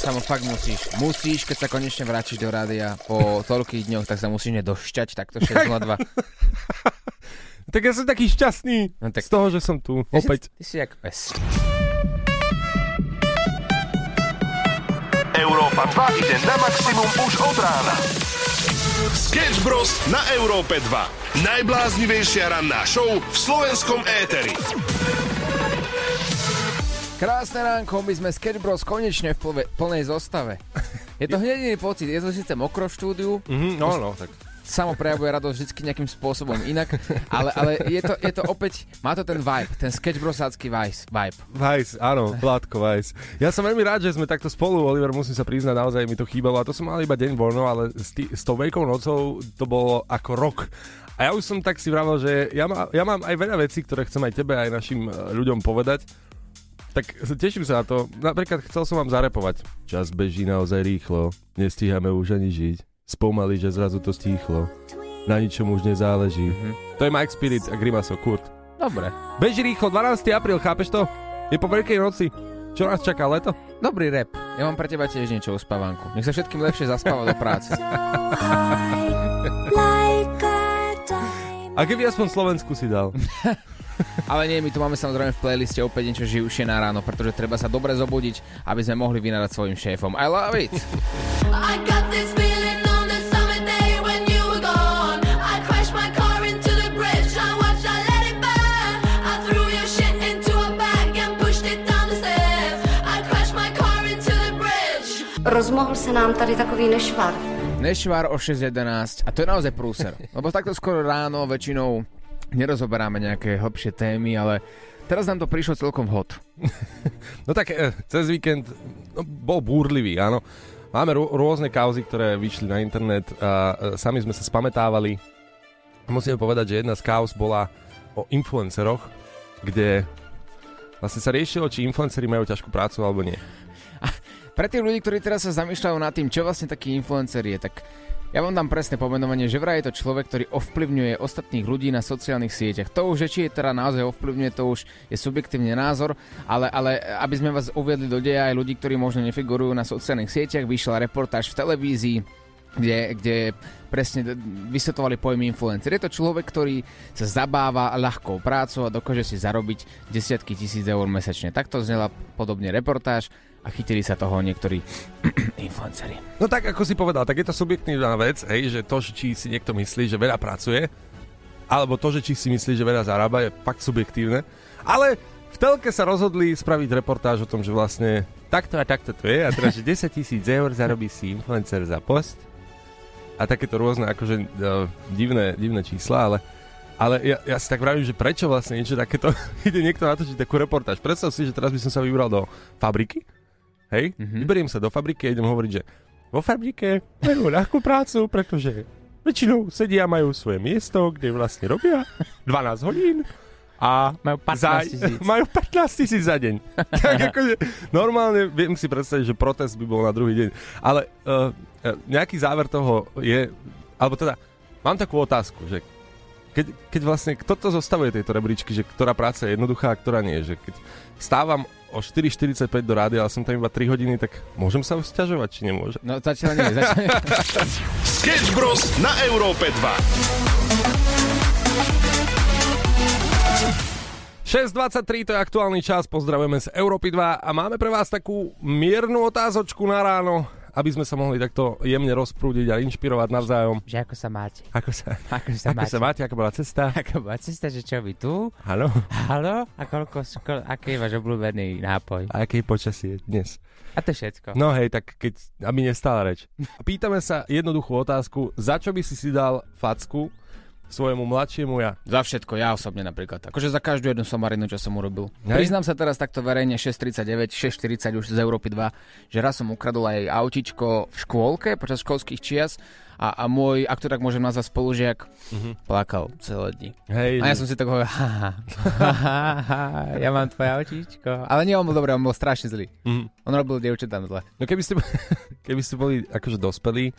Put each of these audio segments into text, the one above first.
Samo fakt musíš. Musíš, keď sa konečne vrátiš do rádia po toľkých dňoch, tak sa musíš nedošťať takto 602. tak ja som taký šťastný no, tak... z toho, že som tu ty opäť. Si, ty si jak pes. Európa 2 ide na maximum už od rána. Sketch Bros. na Európe 2. Najbláznivejšia ranná show v slovenskom éteri. Krásne ránko, my sme Sketch Bros konečne v plve, plnej zostave. Je to hneď iný pocit, je to síce mokro v štúdiu. Mm-hmm, no, no, tak samo prejavuje radosť vždy nejakým spôsobom inak, ale, ale je, to, je to opäť, má to ten vibe, ten sketchbrosácky vibe. Vice, áno, Vládko Vice. Ja som veľmi rád, že sme takto spolu, Oliver, musím sa priznať, naozaj mi to chýbalo a to som mal iba deň voľno, ale s, tý, s tou veľkou nocou to bolo ako rok. A ja už som tak si vravel, že ja, má, ja mám aj veľa vecí, ktoré chcem aj tebe, aj našim e, ľuďom povedať. Tak teším sa na to. Napríklad chcel som vám zarepovať. Čas beží naozaj rýchlo. Nestíhame už ani žiť. Spomaly, že zrazu to stíchlo. Na ničom už nezáleží. Mm-hmm. To je Mike Spirit a Grimaso Kurt. Dobre. Beží rýchlo, 12. apríl, chápeš to? Je po Veľkej noci. Čo nás čaká, leto? Dobrý rap. Ja mám pre teba tiež niečo o spávanku. Nech sa všetkým lepšie zaspáva do práce. A keby aspoň Slovensku si dal. Ale nie, my tu máme samozrejme v playliste opäť niečo živšie na ráno, pretože treba sa dobre zobudiť, aby sme mohli vynadať svojim šéfom. I love it! I got this Rozmohl sa nám tady takový nešvar. Nešvar o 6.11 a to je naozaj prúser. Lebo takto skoro ráno väčšinou nerozoberáme nejaké hlbšie témy, ale teraz nám to prišlo celkom hot. no tak e, cez víkend no, bol búrlivý, áno. Máme rô- rôzne kauzy, ktoré vyšli na internet a e, sami sme sa spametávali. Musíme povedať, že jedna z kauz bola o influenceroch, kde vlastne sa riešilo, či influenceri majú ťažkú prácu alebo nie. A pre tých ľudí, ktorí teraz sa zamýšľajú nad tým, čo vlastne taký influencer je, tak ja vám dám presné pomenovanie, že vraj je to človek, ktorý ovplyvňuje ostatných ľudí na sociálnych sieťach. To už, či je teda naozaj ovplyvňuje, to už je subjektívny názor, ale, ale aby sme vás uviedli do deja aj ľudí, ktorí možno nefigurujú na sociálnych sieťach, vyšla reportáž v televízii, kde, kde presne vysvetovali pojem influencer. Je to človek, ktorý sa zabáva ľahkou prácou a dokáže si zarobiť desiatky tisíc eur mesačne. Takto znela podobne reportáž a chytili sa toho niektorí influenceri. No tak ako si povedal, tak je to subjektívna vec, hej, že to, či si niekto myslí, že veľa pracuje, alebo to, že či si myslí, že veľa zarába, je fakt subjektívne. Ale v telke sa rozhodli spraviť reportáž o tom, že vlastne takto a takto to je a teraz, že 10 tisíc eur zarobí si influencer za post a takéto rôzne akože uh, divné, divné čísla, ale ale ja, ja si tak vravím, že prečo vlastne niečo takéto ide niekto natočiť takú reportáž. Predstav si, že teraz by som sa vybral do fabriky Hej, mm-hmm. vyberiem sa do fabriky a idem hovoriť, že vo fabrike majú ľahkú prácu, pretože väčšinou sedia a majú svoje miesto, kde vlastne robia 12 hodín a majú 15 tisíc. majú 15 tisíc za deň. tak akože normálne viem si predstaviť, že protest by bol na druhý deň. Ale uh, nejaký záver toho je, alebo teda mám takú otázku, že keď, keď vlastne, kto to zostavuje tejto rebríčky, že ktorá práca je jednoduchá a ktorá nie, že keď stávam o 4.45 do rády, ale som tam iba 3 hodiny, tak môžem sa už stiažovať, či nemôžem? No zatiaľ nie, zatiaľ Sketch Bros. na Európe 2. 6.23 to je aktuálny čas, pozdravujeme z Európy 2 a máme pre vás takú miernu otázočku na ráno aby sme sa mohli takto jemne rozprúdiť a inšpirovať navzájom. Že ako sa máte? Ako sa, ako sa, ako máte? sa máte? Ako bola cesta? Ako bola cesta, že čo vy tu? Halo? Halo? A koľko, koľko, aký je váš obľúbený nápoj? A je počasie dnes? A to všetko. No hej, tak keď, aby nestála reč. Pýtame sa jednoduchú otázku, za čo by si si dal facku svojemu mladšiemu ja. Za všetko, ja osobne napríklad. Akože za každú jednu somarinu, čo som urobil. Hej. Priznám sa teraz takto verejne 6.39, 6.40 už z Európy 2, že raz som ukradol aj autičko v škôlke počas školských čias a, a môj, ak to tak môžem nazvať spolužiak, mm-hmm. plakal celé dni. Hej, a ja som si tak hovoril, ha, ja mám tvoje autíčko. Ale nie, on bol dobrý, on bol strašne zlý. Mm-hmm. On robil dievčatám zle. No keby ste, keby ste boli akože dospelí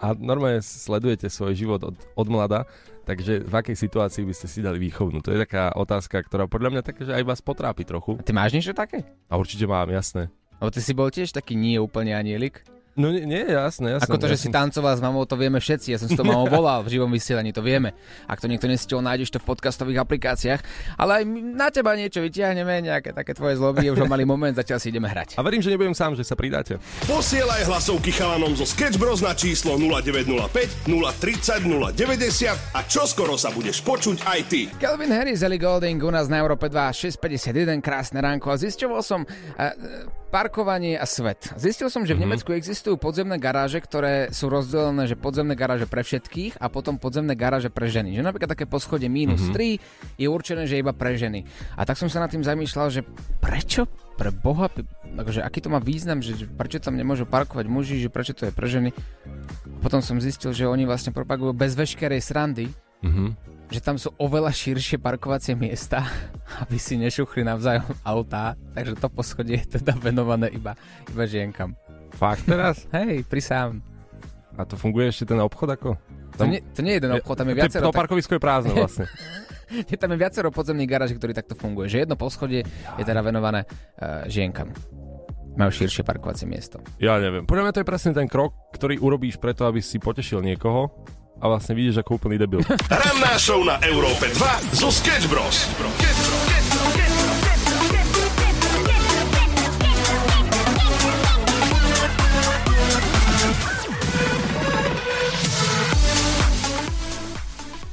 a normálne sledujete svoj život od, od mlada, Takže v akej situácii by ste si dali výchovnú? To je taká otázka, ktorá podľa mňa také, že aj vás potrápi trochu. A ty máš niečo také? A určite mám, jasné. Lebo ty si bol tiež taký nie úplne anielik. No nie, nie jasné, jasné. Ako to, že ja si tancoval s mamou, to vieme všetci. Ja som s tou mamou volal v živom vysielaní, to vieme. Ak to niekto nestihol, nájdeš to v podcastových aplikáciách. Ale aj na teba niečo vyťahneme, nejaké také tvoje zloby, už ho mali moment, zatiaľ si ideme hrať. A verím, že nebudem sám, že sa pridáte. Posielaj hlasovky chalanom zo Sketch Bros na číslo 0905 030 090 a čoskoro sa budeš počuť aj ty. Kelvin Harris, Ellie Golding u nás na Európe 2, 651, krásne ránko. A zisťoval som uh, parkovanie a svet. Zistil som, že v Nemecku existujú podzemné garáže, ktoré sú rozdelené, že podzemné garáže pre všetkých a potom podzemné garáže pre ženy. Že napríklad také poschodie minus 3 je určené, že iba pre ženy. A tak som sa nad tým zamýšľal, že prečo pre Boha, akože aký to má význam, že prečo tam nemôžu parkovať muži, že prečo to je pre ženy. Potom som zistil, že oni vlastne propagujú bez veškerej srandy, Mhm. Že tam sú oveľa širšie parkovacie miesta, aby si nešuchli navzájom autá, takže to poschodie je teda venované iba, iba žienkam. Fakt teraz? Hej, prisám. A to funguje ešte ten obchod ako? To, nie, to nie je jeden obchod, tam je To- viacero, To tak, parkovisko je prázdne vlastne. je, tam je viacero podzemných garáží, ktorí takto funguje. Že jedno poschodie je teda venované uh, žienkam. Majú širšie parkovacie miesto. Ja neviem. Podľa mňa to je presne ten krok, ktorý urobíš preto, aby si potešil niekoho a vlastne vidíš ako úplný debil. Ranná show na Európe 2 zo Sketch Bros.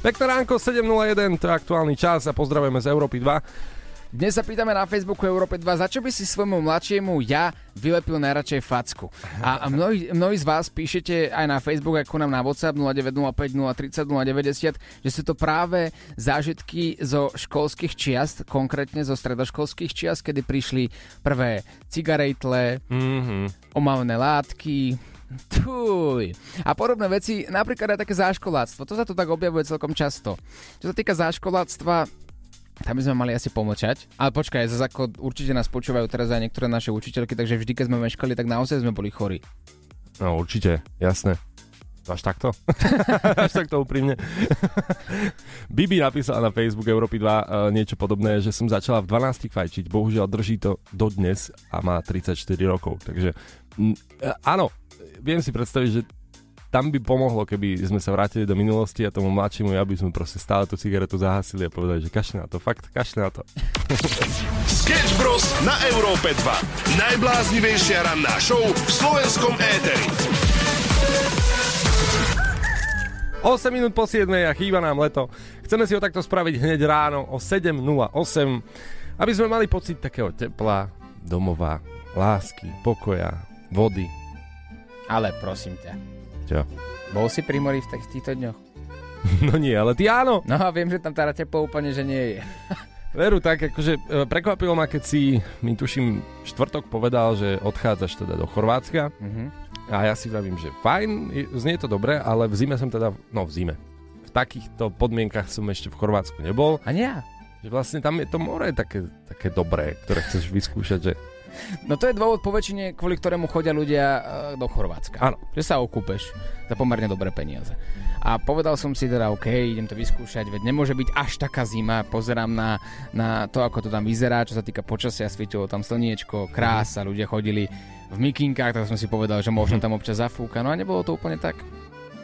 Pekné ránko, 7.01, to je aktuálny čas a pozdravujeme z Európy 2. Dnes sa pýtame na Facebooku Európe 2, za čo by si svojmu mladšiemu ja vylepil najradšej facku. A, mnohí, mnohí z vás píšete aj na Facebook, ako nám na WhatsApp 0905 030 090, že sú to práve zážitky zo školských čiast, konkrétne zo stredoškolských čiast, kedy prišli prvé cigaretle, Mhm. omavné látky, Tuj. A podobné veci, napríklad aj také záškoláctvo. To sa tu tak objavuje celkom často. Čo sa týka záškoláctva, tam by sme mali asi pomlčať. Ale počkaj, zase ako určite nás počúvajú teraz aj niektoré naše učiteľky, takže vždy, keď sme meškali, tak naozaj sme boli chorí. No určite, jasné. Až takto? Až takto úprimne. Bibi napísala na Facebook Európy 2 uh, niečo podobné, že som začala v 12 fajčiť, bohužiaľ drží to dodnes a má 34 rokov. Takže mm, e, áno, viem si predstaviť, že tam by pomohlo, keby sme sa vrátili do minulosti a tomu mladšiemu, aby sme proste stále tú cigaretu zahasili a povedali, že kašle na to, fakt, kašle na to. Sketch Bros. na Európe 2. Najbláznivejšia ranná show v slovenskom éteri. 8 minút po 7 a chýba nám leto. Chceme si ho takto spraviť hneď ráno o 7.08, aby sme mali pocit takého tepla, domova, lásky, pokoja, vody. Ale prosím ťa, Čo? bol si pri mori v tých- týchto dňoch? No nie, ale ty áno. No a viem, že tam teda teplo úplne, že nie je. Veru, tak akože e, prekvapilo ma, keď si, mi tuším, štvrtok povedal, že odchádzaš teda do Chorvátska. Mhm. A ja si vravím, že fajn, znie to dobre, ale v zime som teda, no v zime. V takýchto podmienkach som ešte v Chorvátsku nebol. A nie. Že vlastne tam je to more také, také dobré, ktoré chceš vyskúšať, že No to je dôvod po väčšine, kvôli ktorému chodia ľudia e, do Chorvátska. Áno. Že sa okúpeš za pomerne dobré peniaze. A povedal som si teda, OK, idem to vyskúšať, veď nemôže byť až taká zima. Pozerám na, na to, ako to tam vyzerá, čo sa týka počasia, svítilo tam slniečko, krása, ľudia chodili v mikinkách, tak som si povedal, že možno tam občas zafúka. No a nebolo to úplne tak.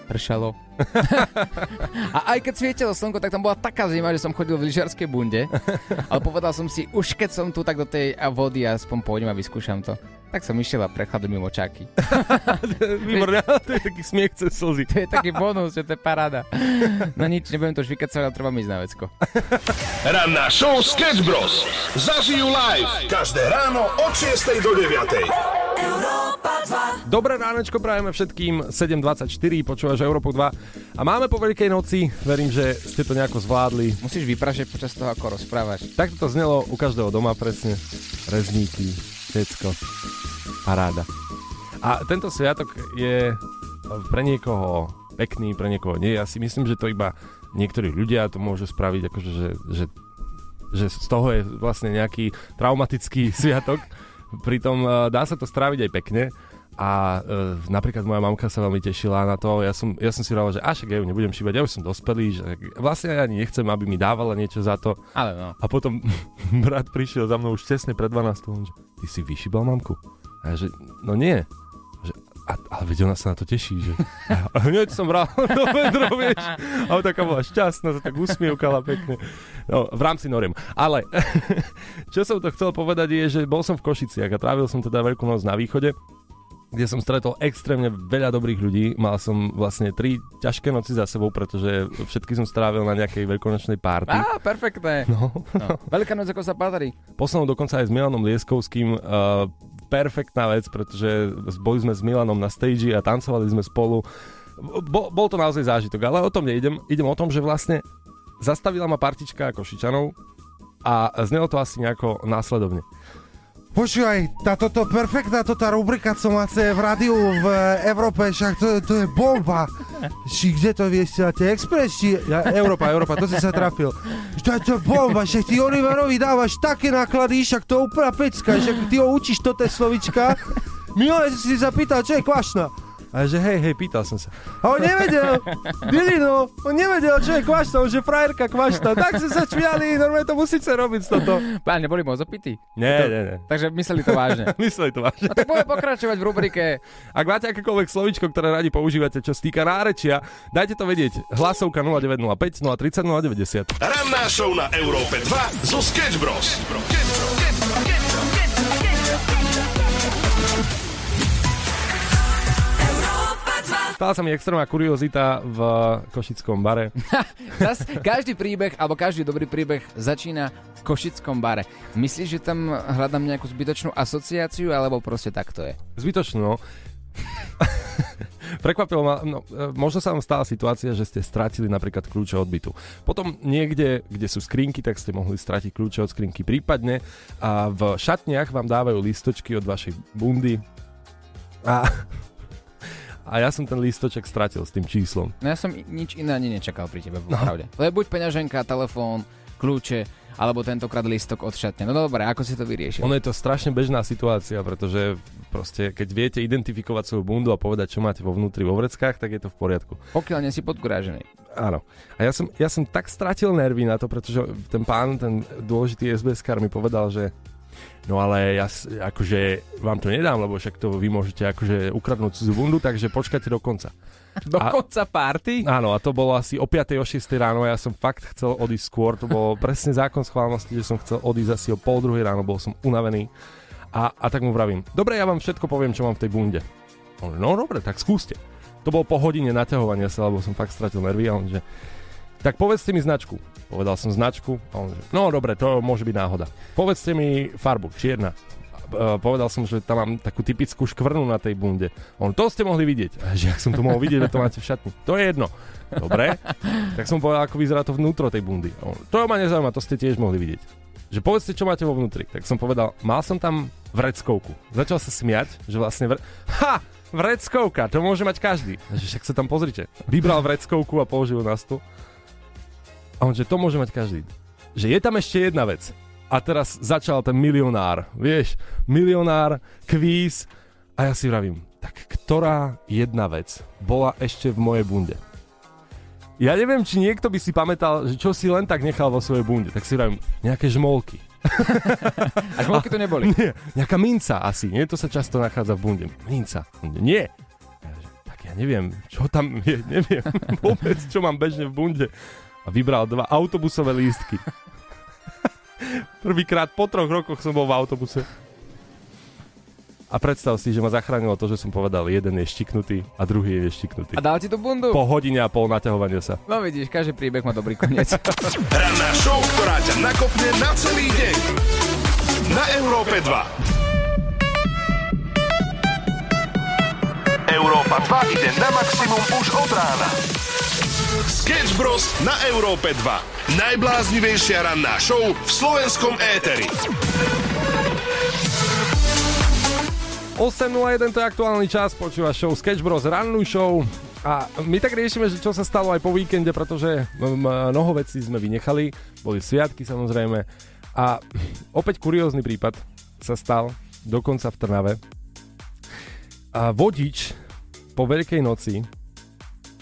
Pršalo. a aj keď svietilo slnko, tak tam bola taká zima, že som chodil v lyžiarskej bunde. Ale povedal som si, už keď som tu, tak do tej a vody aspoň pôjdem a vyskúšam to. Tak som išiel a prechladil mi očáky. Výborné, ale to je taký smiech cez slzy. To je taký bonus, že to je paráda. No nič, nebudem to už vykecať, ale treba mi ísť na vecko. Ranná show Sketch Bros. Zažijú live každé ráno od 6 do 9. Dobré ránečko prajeme všetkým, 7.24, počúvaš Európu 2 a máme po Veľkej noci, verím, že ste to nejako zvládli. Musíš vyprašať počas toho, ako rozprávaš. Takto to znelo u každého doma presne, rezníky, všetko, paráda. A tento sviatok je pre niekoho pekný, pre niekoho nie. Ja si myslím, že to iba niektorí ľudia to môžu spraviť, akože, že, že, že z toho je vlastne nejaký traumatický sviatok. Pritom eh, dá sa to stráviť aj pekne. A e, napríklad moja mamka sa veľmi tešila na to. Ja som, ja som si hovoril, že až ja ju nebudem šívať, ja už som dospelý, že vlastne ja ani nechcem, aby mi dávala niečo za to. Ale no. A potom brat prišiel za mnou už tesne pred 12. že ty si vyšíbal mamku? A ja, že, no nie. A, ale veď ona sa na to teší, že a hneď som bral do vedro, vieš. A ona taká bola šťastná, sa tak usmievkala pekne. No, v rámci noriem. Ale, čo som to chcel povedať je, že bol som v Košiciach a trávil som teda veľkú noc na východe kde som stretol extrémne veľa dobrých ľudí. Mal som vlastne tri ťažké noci za sebou, pretože všetky som strávil na nejakej veľkonočnej párty. Á, perfektné. No. No. Veľká noc, ako sa patrí. Poslednou dokonca aj s Milanom Lieskovským. Uh, perfektná vec, pretože boli sme s Milanom na stage a tancovali sme spolu. Bo, bol to naozaj zážitok, ale o tom neidem. Idem o tom, že vlastne zastavila ma partička Košičanov a znelo to asi nejako následovne. Počúvaj, tá, toto perfektná tá rubrika, co máte v rádiu v Európe, však to, to je bomba. Či kde to tie Express, či... Ja, Európa, Európa, to si sa trafil. To je to bomba, však ty Oliverovi dávaš také náklady, však to úplná pecka, však ty ho učíš to slovička. Minulé si sa pýtal, čo je kvašná. A že hej, hej, pýtal som sa. A on nevedel, Bilino, on nevedel, čo je kvašta, on že frajerka kvašta. Tak si sa čviali, normálne to musíte robiť z toto. Pán, neboli moc opití? Nie, nie, nie. Takže mysleli to vážne. Mysleli to vážne. No tak budeme pokračovať v rubrike. Ak máte akékoľvek slovičko, ktoré radi používate, čo sa týka nárečia, dajte to vedieť. Hlasovka 0905 030 090. Ranná show na Európe 2 zo Sketch Bros. Stala sa mi extrémna kuriozita v Košickom bare. Zas, každý príbeh, alebo každý dobrý príbeh začína v Košickom bare. Myslíš, že tam hľadám nejakú zbytočnú asociáciu, alebo proste tak to je? Zbytočnú, no. Prekvapilo ma, no, e, možno sa vám stala situácia, že ste stratili napríklad kľúče od bytu. Potom niekde, kde sú skrinky, tak ste mohli stratiť kľúče od skrinky. Prípadne a v šatniach vám dávajú listočky od vašej bundy. A a ja som ten lístoček stratil s tým číslom. No ja som nič iné ani nečakal pri tebe, no. pravde. To je buď peňaženka, telefón, kľúče, alebo tentokrát lístok od šatne. No dobre, ako si to vyriešil? Ono je to strašne bežná situácia, pretože proste keď viete identifikovať svoju bundu a povedať, čo máte vo vnútri vo vreckách, tak je to v poriadku. Pokiaľ nie si podkurážený. Áno. A ja som, ja som tak stratil nervy na to, pretože ten pán, ten dôležitý SBS-kar mi povedal, že No ale ja akože vám to nedám, lebo však to vy môžete akože ukradnúť cudzú bundu, takže počkajte do konca. Do A- konca party? Áno, a to bolo asi o 5. o 6. ráno a ja som fakt chcel odísť skôr. To bolo presne zákon schválnosti, že som chcel odísť asi o pol druhej ráno, bol som unavený. A, a tak mu vravím, dobre, ja vám všetko poviem, čo mám v tej bunde. On, no dobre, tak skúste. To bolo po hodine naťahovania sa, lebo som fakt stratil nervy a on, že tak povedzte mi značku. Povedal som značku a on, že no dobre, to môže byť náhoda. Povedzte mi farbu, čierna. E, Povedal som, že tam mám takú typickú škvrnu na tej bunde. On, to ste mohli vidieť. A že ak som to mohol vidieť, že to máte v šatni. To je jedno. Dobre. Tak som povedal, ako vyzerá to vnútro tej bundy. On, to ma nezaujíma, to ste tiež mohli vidieť. Že povedzte, čo máte vo vnútri. Tak som povedal, mal som tam vreckovku. Začal sa smiať, že vlastne... Vre... Ha! Vreckovka, to môže mať každý. Že však sa tam pozrite. Vybral vreckovku a položil na stôl. A on, že to môže mať každý. Že je tam ešte jedna vec. A teraz začal ten milionár. Vieš, milionár, kvíz. A ja si vravím, tak ktorá jedna vec bola ešte v mojej bunde? Ja neviem, či niekto by si pamätal, že čo si len tak nechal vo svojej bunde. Tak si vravím, nejaké žmolky. A žmolky to neboli. Nie, nejaká minca asi. Nie, to sa často nachádza v bunde. Minca. Nie. Ja, že, tak ja neviem, čo tam je, neviem vôbec, čo mám bežne v bunde. A vybral dva autobusové lístky. Prvýkrát po troch rokoch som bol v autobuse. A predstav si, že ma zachránilo to, že som povedal, jeden je štiknutý a druhý je neštiknutý. A dal ti tú bundu? Po hodine a pol naťahovania sa. No vidíš, každý príbeh má dobrý koniec. Ranná show, ktorá ťa nakopne na celý deň. Na Európe 2. Európa 2 ide na maximum už od rána. Sketch Bros. na Európe 2. Najbláznivejšia ranná show v slovenskom éteri. 8.01 to je aktuálny čas, počúva show Sketch Bros. rannú show. A my tak riešime, že čo sa stalo aj po víkende, pretože mnoho vecí sme vynechali, boli sviatky samozrejme. A opäť kuriózny prípad sa stal, dokonca v Trnave. A vodič po Veľkej noci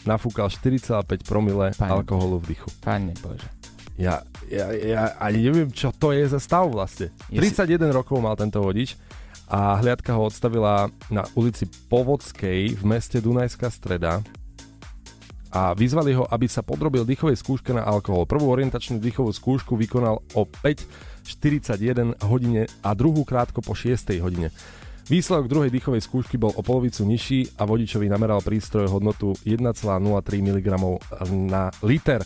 nafúkal 4,5 promile Pane. alkoholu v dychu. Pane Bože. Ja, ja, ja ani neviem, čo to je za stav vlastne. Je 31 rokov mal tento vodič a hliadka ho odstavila na ulici Povodskej v meste Dunajská streda a vyzvali ho, aby sa podrobil dýchovej skúške na alkohol. Prvú orientačnú dýchovú skúšku vykonal o 5.41 hodine a druhú krátko po 6. hodine. Výsledok druhej dýchovej skúšky bol o polovicu nižší a vodičovi nameral prístroj hodnotu 1,03 mg na liter,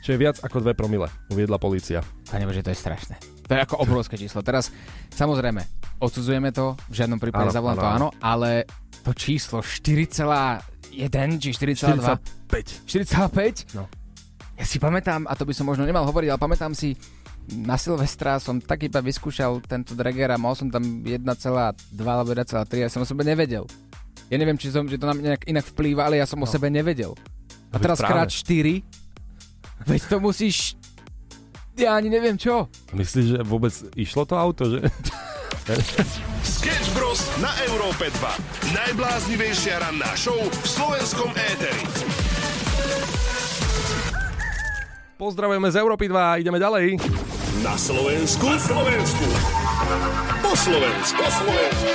čo je viac ako 2 promile, uviedla policia. Pane Bože, to je strašné. To je ako obrovské číslo. Teraz, samozrejme, odsudzujeme to, v žiadnom prípade Áno, za volantom áno, áno, ale to číslo 4,1 či 4,2 45. 4,5? No. Ja si pamätám, a to by som možno nemal hovoriť, ale pamätám si, na Silvestra som tak iba vyskúšal tento Drager a mal som tam 1,2 alebo 1,3 ja som o sebe nevedel. Ja neviem, či som, že to na mňa nejak inak vplýva, ale ja som o sebe nevedel. A No teraz práve. krát 4, veď to musíš... Ja ani neviem čo. Myslíš, že vôbec išlo to auto, že? Sketch Bros. na Európe 2. Najbláznivejšia ranná show v slovenskom éteri. Pozdravujeme z Európy 2 a ideme ďalej. Na Slovensku. Na Slovensku. Po Slovensku. Po Slovensku.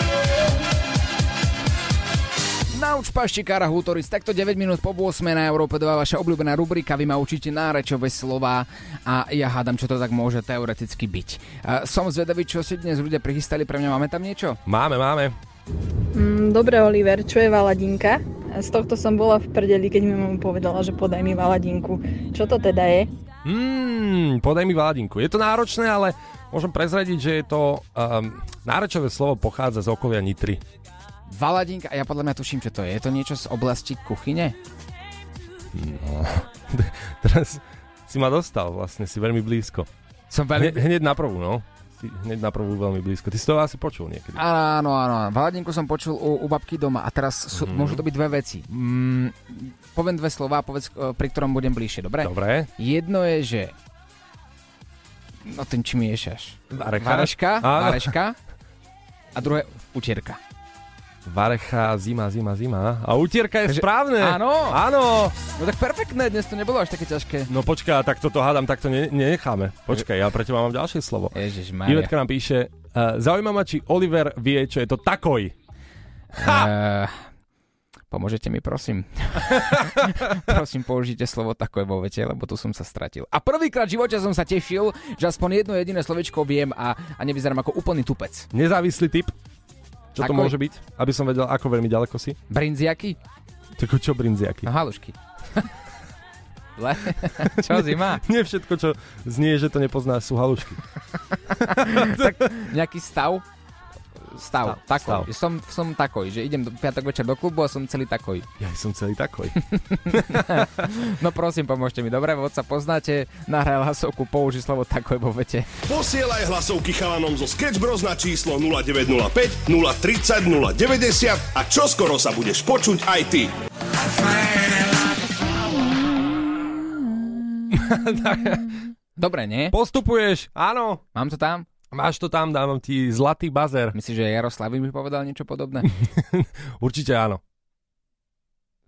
Nauč paštikára Hútoric, takto 9 minút po 8 na Európe 2, vaša obľúbená rubrika, vy ma učíte nárečové slova a ja hádam, čo to tak môže teoreticky byť. Som zvedavý, čo si dnes ľudia prichystali, pre mňa máme tam niečo? Máme, máme. Mm, Dobre, Oliver, čo je valadinka? Z tohto som bola v prdeli, keď mi mama povedala, že podaj mi valadinku. Čo to teda je? Mm, podaj mi vládinku. Je to náročné, ale môžem prezradiť, že je to... Um, nárečové slovo pochádza z okolia Nitry. Valadinka, a ja podľa mňa tuším, čo to je. Je to niečo z oblasti kuchyne? Teraz si ma dostal, vlastne si veľmi blízko. Som Hne, veľmi... hneď na prvú, no. Hneď na prvú veľmi blízko. Ty si to asi počul niekedy. Áno, áno, Valadinku som počul u, u babky doma a teraz sú, Mhm. môžu to byť dve veci. Mm, poviem dve slova, povedz, e, pri ktorom budem bližšie, dobre? Dobre. Jedno je, že... No ten či miešaš? Varecha. Vareška, vareška a druhé utierka. Varecha, zima, zima, zima. A utierka je Takže- správne. Áno. Áno. No tak perfektné, dnes to nebolo až také ťažké. No počkaj, tak toto hádam, tak to ne- nenecháme. Počkaj, ja pre teba mám ďalšie slovo. Ježiš Ivetka nám píše, uh, zaujíma ma, či Oliver vie, čo je to takoj. Uh, pomôžete mi, prosím. prosím, použite slovo takové vo vete, lebo tu som sa stratil. A prvýkrát v živote som sa tešil, že aspoň jedno jediné slovičko viem a, a nevyzerám ako úplný tupec. Nezávislý typ. Čo to môže byť? Aby som vedel, ako veľmi ďaleko si. Brinziaky? Tako čo brinziaky? No halušky. Le? Čo zima? Nie všetko, čo znie, že to nepoznáš, sú halušky. Nejaký stav? Stav, Stav, takoj. stav. Som, som takoj, že idem do piatok večer do klubu a som celý takoj. Ja som celý takoj. No prosím, pomôžte mi. Dobre, vodca poznáte, nahraj hlasovku, použij slovo takoj vo vete. Posielaj hlasovky chalanom zo Sketch Bros na číslo 0905 030 090 a čoskoro sa budeš počuť aj ty. Dobre, nie? Postupuješ, áno. Mám to tam? Máš to tam, dávam ti zlatý bazer. Myslíš, že Jaroslav mi povedal niečo podobné? Určite áno.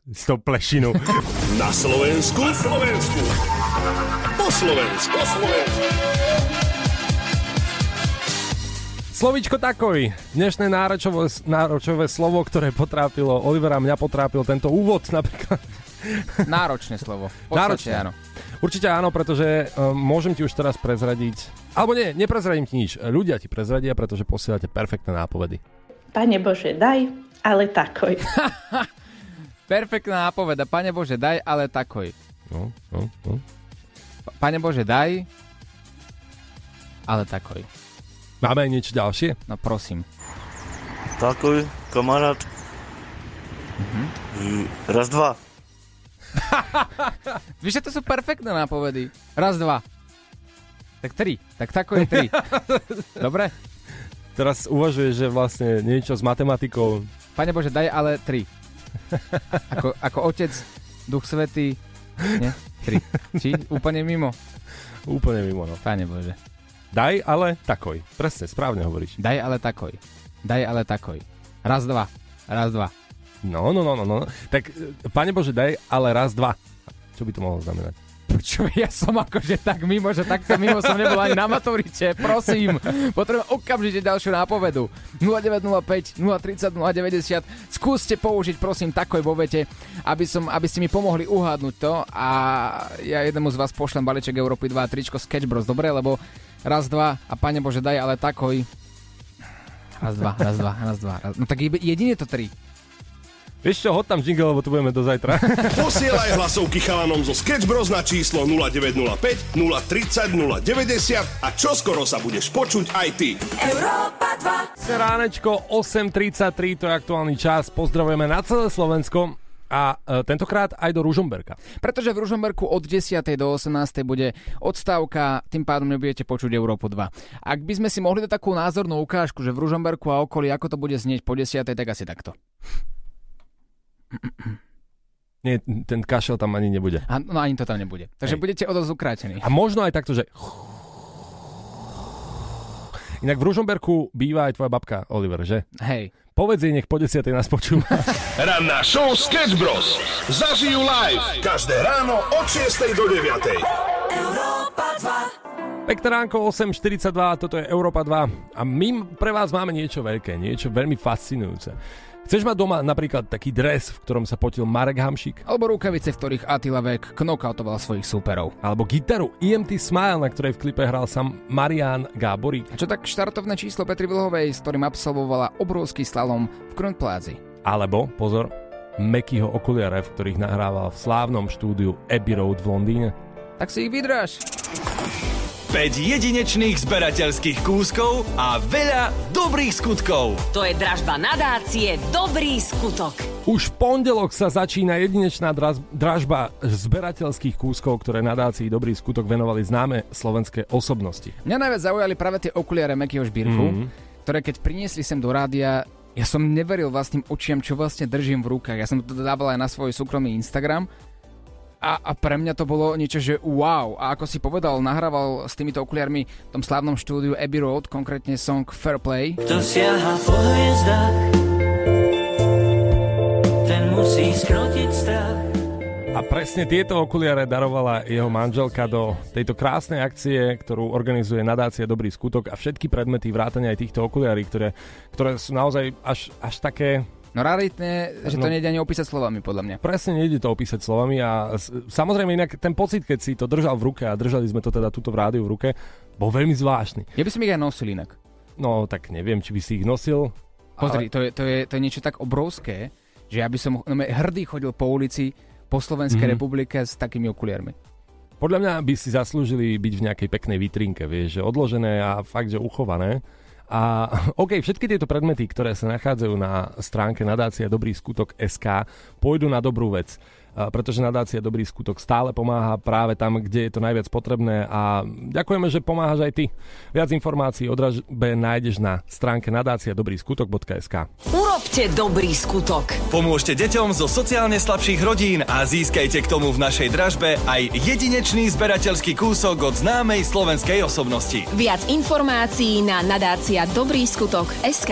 S tou plešinu. Na Slovensku. Na Slovensku. Po Slovensku. Po Slovensku. Slovíčko takoj. Dnešné náročové, náročové slovo, ktoré potrápilo Olivera, mňa potrápil tento úvod napríklad. Náročné slovo. Podstate Náročné. áno. Určite áno, pretože um, môžem ti už teraz prezradiť, alebo nie, neprezradím ti nič. Ľudia ti prezradia, pretože posielate perfektné nápovedy. Pane Bože, daj, ale takoj. Perfektná nápoveda. Pane Bože, daj, ale takoj. No, no, no. Pane Bože, daj, ale takoj. Máme niečo ďalšie? No prosím. Takoj, kamarát. Mhm. Raz, dva. Víš, že to sú perfektné nápovedy. Raz, dva. Tak tri. Tak tako je tri. Dobre? Teraz uvažuješ, že vlastne niečo s matematikou. Pane Bože, daj ale tri. Ako, ako otec, duch svetý. Nie? Tri. Či? Úplne mimo. Úplne mimo, no. Pane Bože. Daj, ale takoj. Presne, správne hovoríš. Daj ale takoj. Daj ale takoj. Raz, dva. Raz, dva. No, no, no, no, no. Tak, e, pane Bože, daj, ale raz, dva. Čo by to mohlo znamenať? Počuj, ja som akože tak mimo, že takto mimo som nebol ani na maturite. Prosím, potrebujem okamžite ďalšiu nápovedu. 0905 030 090. Skúste použiť, prosím, takoj vo vete, aby, som, aby ste mi pomohli uhádnuť to a ja jednému z vás pošlem balíček Európy 2 a tričko Sketch Bros. Dobre, lebo raz, dva a pane Bože, daj ale takoj. Raz, dva, raz, dva, raz, dva. Raz. No tak jedine to tri. Vieš čo, hod tam jingle, lebo tu budeme do zajtra. Posielaj hlasovky chalanom zo Sketch Bros na číslo 0905 030 090 a čoskoro sa budeš počuť aj ty. Ránečko 8.33, to je aktuálny čas. Pozdravujeme na celé Slovensko a e, tentokrát aj do Ružomberka. Pretože v Ružomberku od 10. do 18. bude odstávka, tým pádom nebudete počuť Európu 2. Ak by sme si mohli dať takú názornú ukážku, že v Ružomberku a okolí, ako to bude znieť po 10. tak asi takto. Nie, ten kašel tam ani nebude. A, no ani to tam nebude. Takže Hej. budete o dosť ukrátení. A možno aj takto, že... Inak v Ružomberku býva aj tvoja babka, Oliver, že? Hej. Povedz jej, nech po 10. nás počúva. Ranná show Sketch Bros. Zažijú live každé ráno od 6 do 9. Pekné ránko, 8.42, toto je Európa 2 a my pre vás máme niečo veľké, niečo veľmi fascinujúce. Chceš mať doma napríklad taký dres, v ktorom sa potil Marek Hamšík? Alebo rukavice, v ktorých Attila Vek knockoutoval svojich súperov. Alebo gitaru EMT Smile, na ktorej v klipe hral sám Marian Gáborík? A čo tak štartovné číslo Petri Vlhovej, s ktorým absolvovala obrovský slalom v Kronplázi. Alebo, pozor, Mekyho okuliare, v ktorých nahrával v slávnom štúdiu Abbey Road v Londýne? Tak si ich vydráž. 5 jedinečných zberateľských kúskov a veľa dobrých skutkov. To je dražba nadácie Dobrý skutok. Už v pondelok sa začína jedinečná dražba zberateľských kúskov, ktoré nadácii Dobrý skutok venovali známe slovenské osobnosti. Mňa najviac zaujali práve tie okuliare Mekyho Žbírku, Mhm. ktoré keď priniesli sem do rádia, ja som neveril vlastným očiam, čo vlastne držím v rukách. Ja som to dával aj na svoj súkromný Instagram a, a pre mňa to bolo niečo, že wow. A ako si povedal, nahrával s týmito okuliarmi v tom slávnom štúdiu Abbey Road, konkrétne song Fair Play. Kto siaha po hviezdach, ten musí skrotiť strach. A presne tieto okuliare darovala jeho manželka do tejto krásnej akcie, ktorú organizuje nadácia Dobrý skutok a všetky predmety vrátane aj týchto okuliarí, ktoré, ktoré sú naozaj až, až také No raritné, že to No. nejde ani opísať slovami, podľa mňa. Presne nejde to opísať slovami a samozrejme inak ten pocit, keď si to držal v ruke a držali sme to teda túto v rádiu v ruke, bol veľmi zvláštny. Ja by som ich aj nosil inak. No tak neviem, či by si ich nosil. Pozri, to, je, to, je, to je niečo tak obrovské, že ja by som no, hrdý chodil po ulici po Slovenskej Mhm. republike s takými okuliarmi. Podľa mňa by si zaslúžili byť v nejakej peknej vitrinke, vieš, že odložené a fakt, že uchované. A OK, všetky tieto predmety, ktoré sa nachádzajú na stránke nadácia Dobrý skutok SK, pôjdu na dobrú vec. Pretože nadácia Dobrý skutok stále pomáha práve tam, kde je to najviac potrebné a ďakujeme, že pomáhaš aj ty. Viac informácií o dražbe nájdeš na stránke nadácia dobrýskutok.sk. Urobte dobrý skutok. Pomôžte deťom zo sociálne slabších rodín a získajte k tomu v našej dražbe aj jedinečný zberateľský kúsok od známej slovenskej osobnosti. Viac informácií na nadácia Dobrý skutok SK.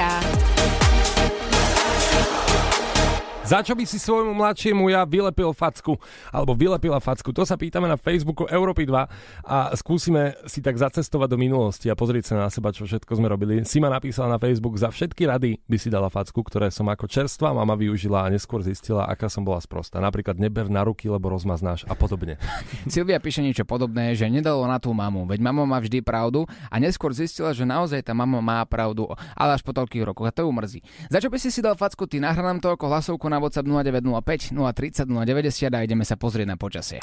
Za čo by si svojmu mladšiemu ja vylepil facku, alebo vylepila facku? To sa pýtame na Facebooku Európy 2 a skúsime si tak zacestovať do minulosti a pozrieť sa na seba, čo všetko sme robili. Sima napísala na Facebook, za všetky rady by si dala facku, ktoré som ako čerstvá mama využila a neskôr zistila, aká som bola sprostá. Napríklad neber na ruky, lebo rozmaznáš a podobne. Silvia píše niečo podobné, že nedalo na tú mamu, veď mama má vždy pravdu a neskôr zistila, že naozaj tá mama má pravdu, ale až po toľkých rokoch a to ju mrzí. Za čo by si si dal facku, ty nahrá nám to ako hlasovku na WhatsApp 0905 030 090 a ideme sa pozrieť na počasie.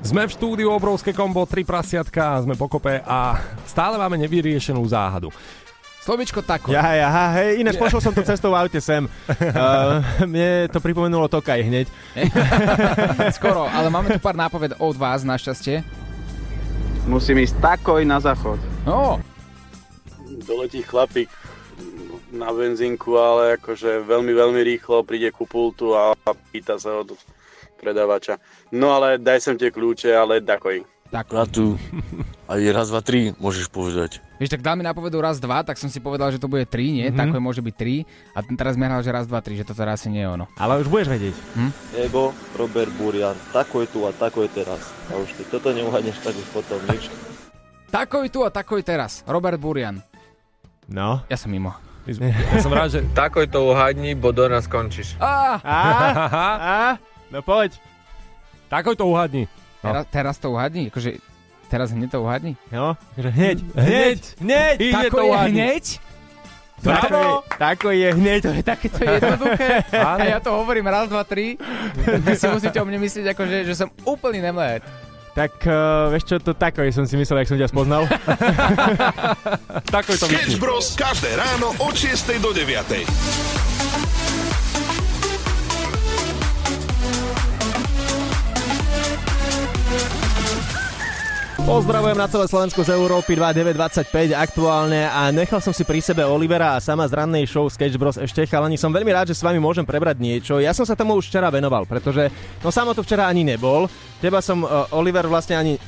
Sme v štúdiu obrovské kombo, tri prasiatka, sme pokope a stále máme nevyriešenú záhadu. Slovičko tako. Ja, ja, hej, ináč pošiel som to cestou v aute sem. Uh, mne to pripomenulo Tokaj hneď. Skoro, ale máme tu pár nápoved od vás, našťastie. Musím ísť takoj na záchod. No, doletí chlapík na benzínku, ale akože veľmi, veľmi rýchlo príde ku pultu a pýta sa od predávača. No ale daj sem tie kľúče, ale takoj. Tak. Ratu. Aj raz, dva, tri môžeš povedať. Vieš, tak dal mi napovedu raz, dva, tak som si povedal, že to bude tri, nie? Mhm. Mm-hmm. Takové môže byť tri. A teraz mi hral, že raz, dva, tri, že toto asi nie je ono. Ale už budeš vedieť. Hm? Ego, Robert Burian, tako je tu a tako je teraz. A už keď toto neuhadneš, tak už potom nič. Takoj tu a takoj teraz. Robert Burian. No. Ja som mimo. Ja som rád, že... Takoj to uhadni, bo do nás skončíš. Á! Á, á, no poď. Takoj to uhadni. No. Teraz, teraz to uhadni? Akože, teraz hneď to uhadni? No, akože hneď, hneď, hneď. Ide Tako to je uhadni. hneď? Bravo! Tako je, tako je hneď. To je takéto jednoduché. A ja to hovorím raz, dva, tri. Vy si musíte o mne myslieť, akože, že som úplný nemlet. Tak uh, vieš čo, to tako je, som si myslel, jak som ťa spoznal. Takoj to Sketch. Bros. každé ráno od 6 do 9. Pozdravujem na celé Slovensko z Európy 2925 aktuálne a nechal som si pri sebe Olivera a sama z rannej show Sketch Bros ešte chalani. Som veľmi rád, že s vami môžem prebrať niečo. Ja som sa tomu už včera venoval, pretože no samo to včera ani nebol. Teba som uh, Oliver vlastne ani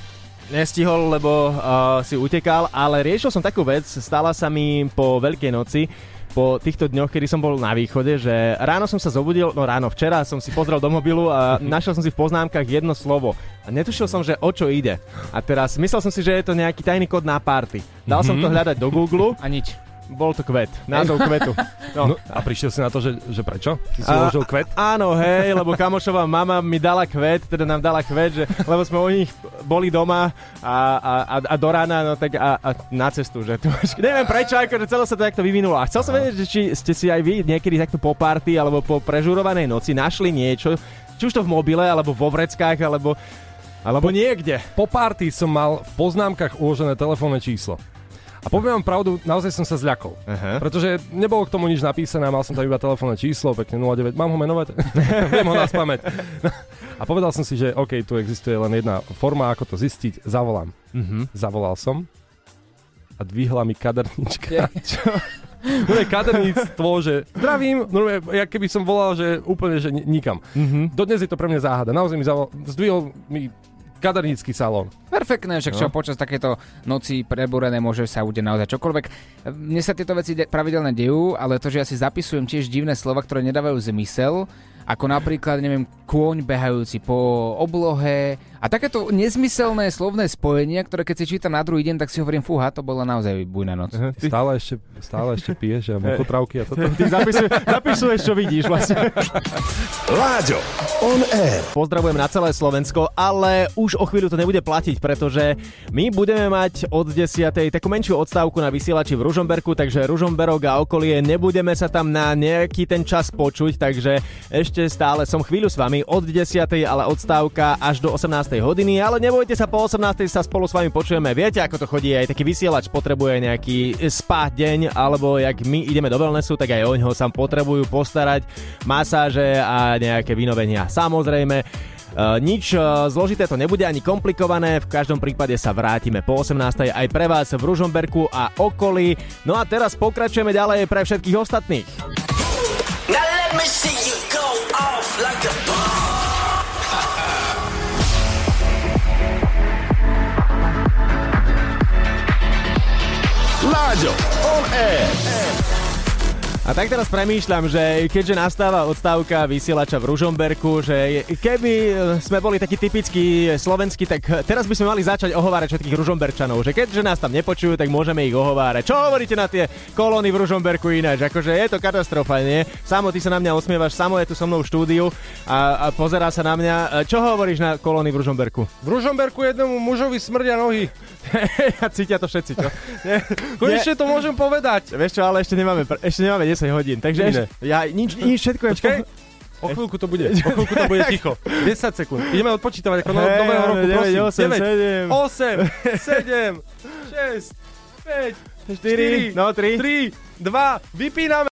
nestihol, lebo uh, si utekal, ale riešil som takú vec, stala sa mi po Veľkej noci, po týchto dňoch, kedy som bol na východe, že ráno som sa zobudil, no ráno včera som si pozrel do mobilu a našiel som si v poznámkach jedno slovo. A netušil som, že o čo ide. A teraz myslel som si, že je to nejaký tajný kód na party. Dal som to hľadať do Google. A nič. Bol to kvet. Názov kvetu. No, a prišiel si na to, že, že prečo? Ty si A- uložil kvet? Áno, hej, lebo kamošová mama mi dala kvet, teda nám dala kvet, že, lebo sme o nich boli doma a, a, a, a do rána, no tak a, a na cestu, že tu, neviem prečo, akože celé sa to takto vyvinulo. A chcel som vedieť, že či ste si aj vy niekedy takto po party alebo po prežurovanej noci našli niečo, či už to v mobile, alebo vo vreckách, alebo, alebo niekde. Po party som mal v poznámkach uložené telefónne číslo. A poviem vám pravdu, naozaj som sa zľakol. Aha. Pretože nebolo k tomu nič napísané, mal som tam iba telefónne číslo, pekne 09. Mám ho menovať? Viem ho na spamäť. A povedal som si, že OK, tu existuje len jedna forma, ako to zistiť. Zavolám. Mhm. Zavolal som a dvihla mi kadernička. No je kaderníctvo, že zdravím, no je, ja keby som volal, že úplne, že ni- nikam. Mhm. Dodnes je to pre mňa záhada. Naozaj mi zavolal, zdvihol mi kadernícky salón. Perfektné, však čo No. počas takéto noci prebúrené môže sa udeť naozaj čokoľvek. Mne sa tieto veci de- pravidelne dejú, ale to, že ja si zapisujem tiež divné slova, ktoré nedávajú zmysel, ako napríklad, neviem, kôň behajúci po oblohe a takéto nezmyselné slovné spojenia, ktoré keď si čítam na druhý deň, tak si hovorím, fúha, to bola naozaj bujná noc. Ty stále ešte, stále ešte piješ a mokotravky a toto. Ty zapisuješ, zapisuješ, čo vidíš vlastne. Láďo, on air. Pozdravujem na celé Slovensko, ale už o chvíľu to nebude platiť, pretože my budeme mať od 10. takú menšiu odstávku na vysielači v Ružomberku, takže Ružomberok a okolie nebudeme sa tam na nejaký ten čas počuť, takže ešte stále som chvíľu s vami od 10. ale odstávka až do 18. hodiny, ale nebojte sa, po 18. sa spolu s vami počujeme. Viete, ako to chodí, aj taký vysielač potrebuje nejaký spa deň, alebo jak my ideme do wellnessu, tak aj o ňoho sa potrebujú postarať, masáže a nejaké vynovenia. Samozrejme, nič uh, zložité to nebude ani komplikované, v každom prípade sa vrátime po 18. aj pre vás v Ružomberku a okolí. No a teraz pokračujeme ďalej pre všetkých ostatných. Láďo, on air. A tak teraz premýšľam, že keďže nastáva odstávka vysielača v Ružomberku, že keby e, sme boli takí typickí slovenskí, tak teraz by sme mali začať ohovárať všetkých Ružomberčanov, že keďže nás tam nepočujú, tak môžeme ich ohovárať. Čo hovoríte na tie kolóny v Ružomberku ináč? Akože je to katastrofa, nie? Samo ty sa na mňa osmievaš, samo je tu so mnou v štúdiu a, a pozerá sa na mňa. Čo hovoríš na kolóny v Ružomberku? V Ružomberku jednému mužovi smrdia nohy. a cítia to všetci, čo? Nie, Konečne to môžem povedať. Vieš čo, ale ešte nemáme, pr- ešte nemáme 10 hodín, takže ešte, ja, nič, nič, všetko je... v Počkaj. poho- O chvíľku to bude. O chvíľku to bude ticho. 10 sekúnd. Ideme odpočítavať ako no, Hej, nového roku, deväť, prosím. osem, sedem. 8, 7, 6, 5, 4, no 3. 3, 2, vypíname.